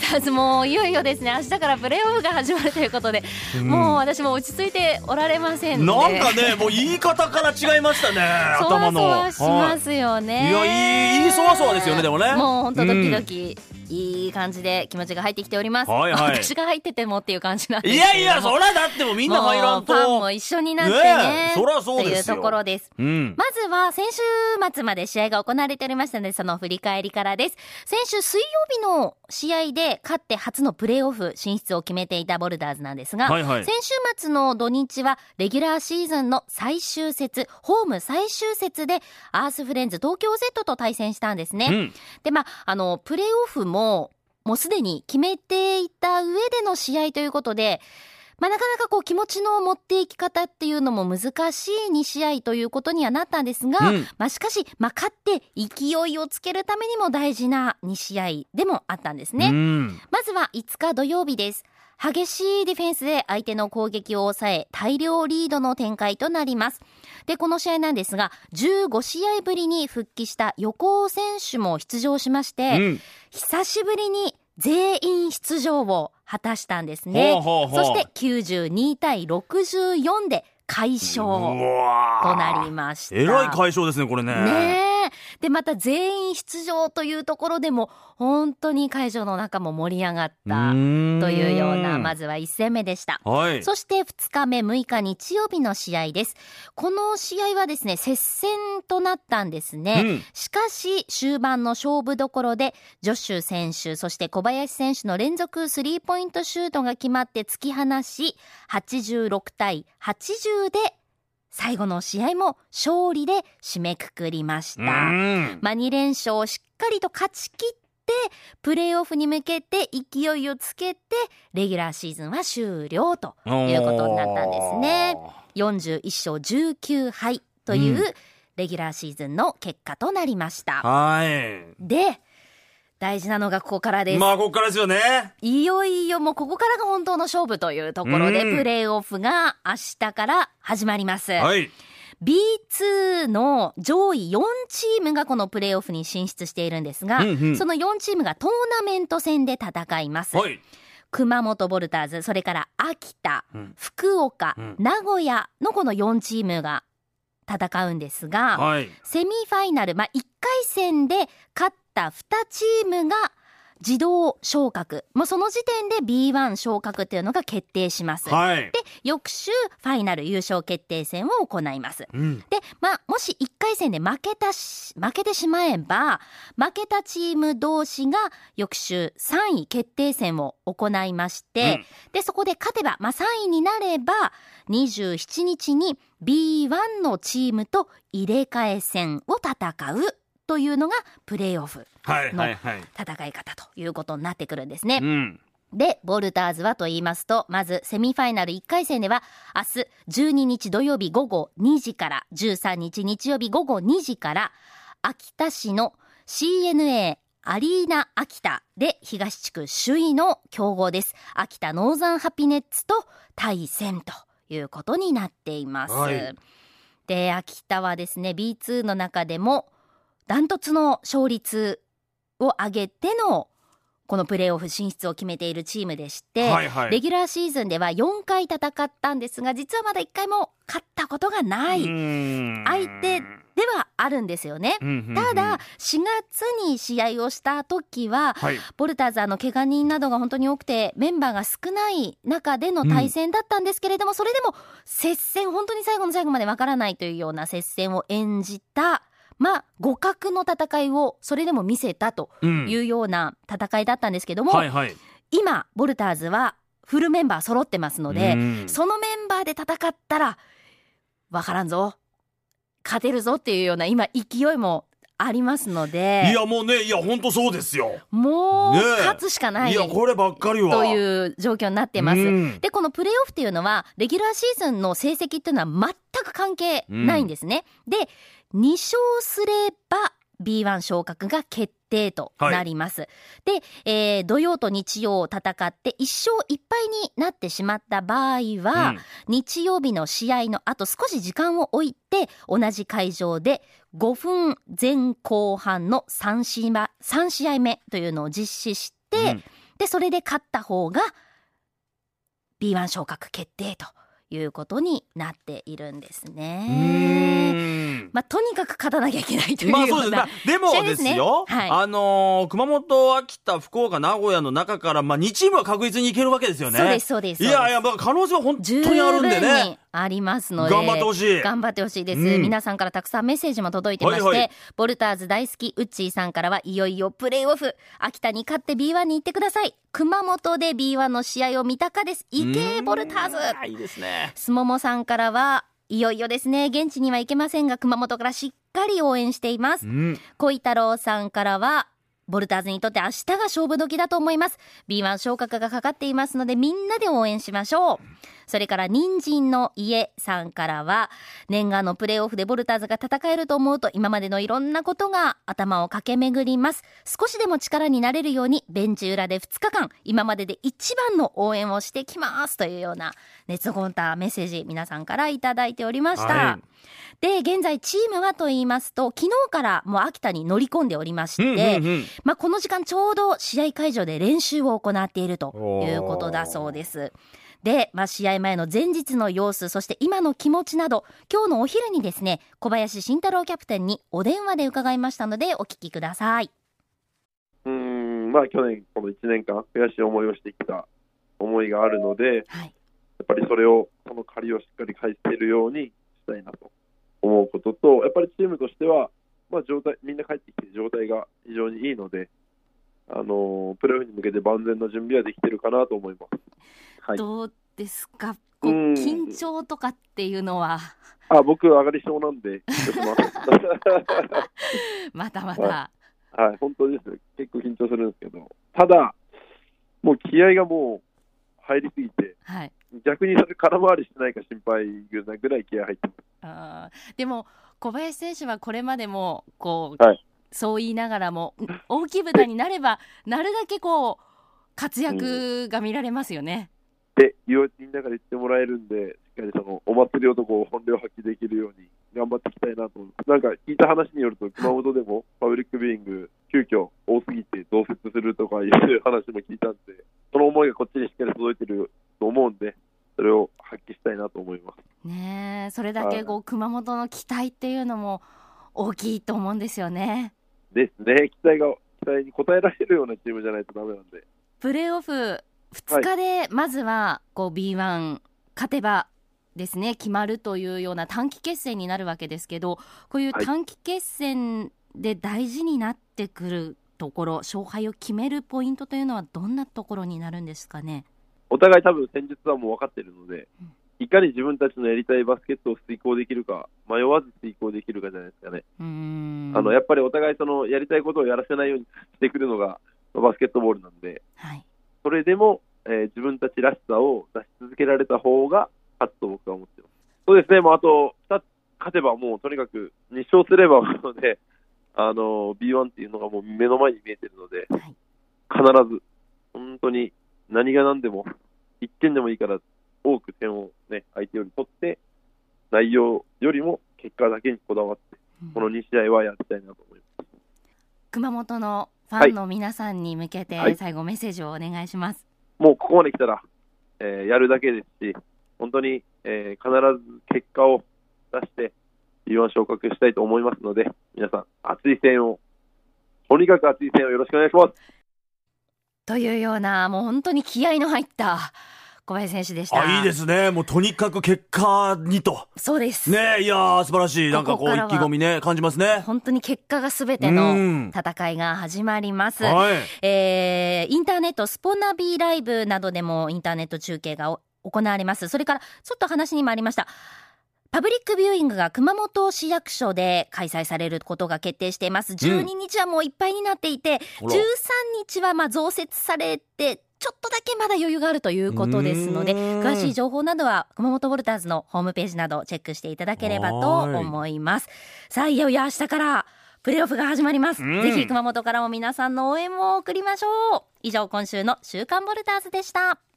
ターズもいよいよですね。明日からプレーオフが始まるということで、うん、もう私も落ち着いておられませんなんかねもう言い方から違いましたね頭の。そわそわしますよね、はい、いやいいそわそわですよねでもね。もう本当ドキドキ、うん。いい感じで気持ちが入ってきております。はいはい、私が入っててもっていう感じなんですいやいや、そらだってもみんな入らんと。ファンも一緒になってね。ねそらそうですというところです。うん、まずは先週末まで試合が行われておりましたので、その振り返りからです。先週水曜日の試合で勝って初のプレーオフ進出を決めていたボルダーズなんですが、はいはい、先週末の土日はレギュラーシーズンの最終節、ホーム最終節でアースフレンズ東京 Z と対戦したんですね。うん、で、まあ、あの、プレーオフももうすでに決めていた上での試合ということで、まあ、なかなかこう気持ちの持っていき方っていうのも難しい2試合ということにはなったんですが、うん、まあ、しかし、まあ、勝って勢いをつけるためにも大事な2試合でもあったんですね。うん、まずは5日土曜日です。激しいディフェンスで相手の攻撃を抑え、大量リードの展開となります。で、この試合なんですが、15試合ぶりに復帰した横尾選手も出場しまして、うん、久しぶりに全員出場を果たしたんですね。ほうほうほうそして92対64で快勝となりました。えらい快勝ですね、これね。ねで、また全員出場というところでも、本当に会場の中も盛り上がったというような、まずは1戦目でした。はい、そして2日目6日日曜日の試合です。この試合はですね、接戦となったんですね。うん、しかし、終盤の勝負どころで、ジョッシュ選手、そして小林選手の連続スリーポイントシュートが決まって突き放し、86対80で最後の試合も勝利で締めくくりました。まあ、2連勝をしっかりと勝ち切って、プレーオフに向けて勢いをつけて、レギュラーシーズンは終了ということになったんですね。41勝19敗というレギュラーシーズンの結果となりました。はい。で、大事なのがここからです。まあ、ここからですよね。いよいよもうここからが本当の勝負というところで、プレーオフが明日から始まります。はい。B2 の上位4チームがこのプレーオフに進出しているんですが、うんうん、その4チームがトーナメント戦で戦います。はい。熊本ボルターズ、それから秋田、うん、福岡、うん、名古屋のこの4チームが戦うんですが、はい、セミファイナル、まあ、1回戦で勝った2チームが自動昇格。もうその時点で B1 昇格っていうのが決定します。はい、で、翌週、ファイナル優勝決定戦を行います。うん、で、まあ、もし1回戦で負けたし、負けてしまえば、負けたチーム同士が翌週3位決定戦を行いまして、うん、で、そこで勝てば、まあ、3位になれば、27日に B1 のチームと入れ替え戦を戦うというのがプレーオフの戦い方ということになってくるんですね。うんで、ボルターズはと言いますと、まずセミファイナル1回戦では、明日12日土曜日午後2時から、13日日曜日午後2時から、秋田市の CNA アリーナ秋田で東地区首位の強豪です。秋田ノーザンハピネッツと対戦ということになっています。はい、で、秋田はですね、B2 の中でも、ダントツの勝率を上げてのこのプレーオフ進出を決めているチームでして、はいはい、レギュラーシーズンでは4回戦ったんですが、実はまだ1回も勝ったことがない相手ではあるんですよね。ただ、4月に試合をした時は、はい、ボルターズの怪我人などが本当に多くて、メンバーが少ない中での対戦だったんですけれども、うん、それでも接戦、本当に最後の最後までわからないというような接戦を演じたまあ、互角の戦いをそれでも見せたというような戦いだったんですけども、うんはいはい、今、ボルターズはフルメンバー揃ってますので、そのメンバーで戦ったら、わからんぞ。勝てるぞっていうような今勢いもありますので。いやもうね、いや本当そうですよ。もう、勝つしかない。いや、こればっかりは。という状況になってます。で、このプレーオフっていうのは、レギュラーシーズンの成績っていうのは全く関係ないんですね。うん、で、2勝すれば B1 昇格が決定となります。はい、で、えー、土曜と日曜を戦って1勝1敗になってしまった場合は、うん、日曜日の試合の後少し時間を置いて同じ会場で5分前後半の3試 ,3 試合目というのを実施して、うん。で、それで勝った方が B1 昇格決定ということになっているんですね。まあ、とにかく勝たなきゃいけないというまあそうです。まあ、でもですよ、ねはい、あのー、熊本、秋田、福岡、名古屋の中から、まあ、2チームは確実にいけるわけですよね。そうです、そうです。いやいや、まあ、可能性は本当にあるんでね。ありますので。頑張ってほしい。頑張ってほしいです、うん、皆さんからたくさんメッセージも届いてまして、はいはい、ボルターズ大好き、ウッチーさんからはいよいよプレーオフ。秋田に勝って B1 に行ってください。熊本で B1 の試合を見たかです。行け、ボルターズ。いいですね。すももさんからは、いよいよですね。現地には行けませんが、熊本からしっかり応援しています。うん、小太郎さんからは、ボルターズにとって明日が勝負時だと思います。B1 昇格がかかっていますので、みんなで応援しましょう。それから、人参の家さんからは、念願のプレーオフでボルターズが戦えると思うと、今までのいろんなことが頭を駆け巡ります。少しでも力になれるように、ベンチ裏で2日間、今までで一番の応援をしてきます。というような、熱ごったメッセージ、皆さんからいただいておりました。はいで、現在チームはと言いますと、昨日からもう秋田に乗り込んでおりまして、うんうんうん、まあこの時間ちょうど試合会場で練習を行っているということだそうです。で、まあ、試合前の前日の様子、そして今の気持ちなど、今日のお昼にですね、小林慎太郎キャプテンにお電話で伺いましたので、お聞きください。うん、まあ、去年、この1年間、悔しい思いをしてきた思いがあるので、はい、やっぱりそれを、その借りをしっかり返しているようにしたいなと思うことと、やっぱりチームとしては、まあ、状態みんな帰ってきて状態が非常にいいので、あのプレーオフに向けて万全の準備はできてるかなと思います。はい、どうですか？こう緊張とかっていうのは。あ僕上がり症なんで またまた、はい、はい、本当です。結構緊張するんですけど。ただもう気合がもう入りすぎて、はい、逆にそれ空回りしてないか心配なぐらい気合入ってます。あでも小林選手はこれまでもこう、はい、そう言いながらも大きい舞台になればなるだけこう活躍が見られますよね。って言いながら言ってもらえるんで、しっかりそのお祭り男を本領発揮できるように頑張っていきたいなと。なんか聞いた話によると、熊本でもパブリックビューイング、急遽多すぎて増設するとかいう話も聞いたんで、その思いがこっちにしっかり届いてると思うんで、それを発揮したいなと思います。ねそれだけこう、熊本の期待っていうのも大きいと思うんですよね。ですね、期待が期待に応えられるようなチームじゃないとだめなんで。プレーオフ2日でまずはこう B1 勝てばですね決まるというような短期決戦になるわけですけどこういう短期決戦で大事になってくるところ、勝敗を決めるポイントというのはどんなところになるんですかね？お互い多分戦術はもう分かっているので、うん、いかに自分たちのやりたいバスケットを遂行できるか迷わず遂行できるかじゃないですかね。あのやっぱりお互いそのやりたいことをやらせないようにしてくるのがバスケットボールなんで、はい、それでも、えー、自分たちらしさを出し続けられた方が勝つと僕は思ってます。そうですね、もうあと2つ勝てばもうとにかく2勝すれば ので、あの B1 っていうのがもう目の前に見えてるので、はい、必ず本当に何が何でも1点でもいいから多く点を、ね、相手より取って内容よりも結果だけにこだわって、うん、この2試合はやりたいなと思います。熊本のファンの皆さんに向けて、最後メッセージをお願いします。もうここまで来たら、えー、やるだけですし、本当に、えー、必ず結果を出して、B1 昇格したいと思いますので、皆さん、熱い声援を、とにかく熱い声援をよろしくお願いします。というような、もう本当に気合の入った小林選手でした。あ、いいですね。もうとにかく結果にと。そうです。ねいや素晴らしい。なんかこう、意気込みね、感じますね。本当に結果がすべての戦いが始まります。はい、えー、インターネット、スポナビライブなどでもインターネット中継が行われます。それから、ちょっと話にもありました。パブリックビューイングが熊本市役所で開催されることが決定しています。12日はもういっぱいになっていて、うん、13日はまあ増設されて、ちょっとだけまだ余裕があるということですので、詳しい情報などは熊本ボルターズのホームページなどチェックしていただければと思います。さあ、いよいよ明日からプレーオフが始まります。ぜひ熊本からも皆さんの応援を送りましょう。以上、今週の週刊ボルターズでした。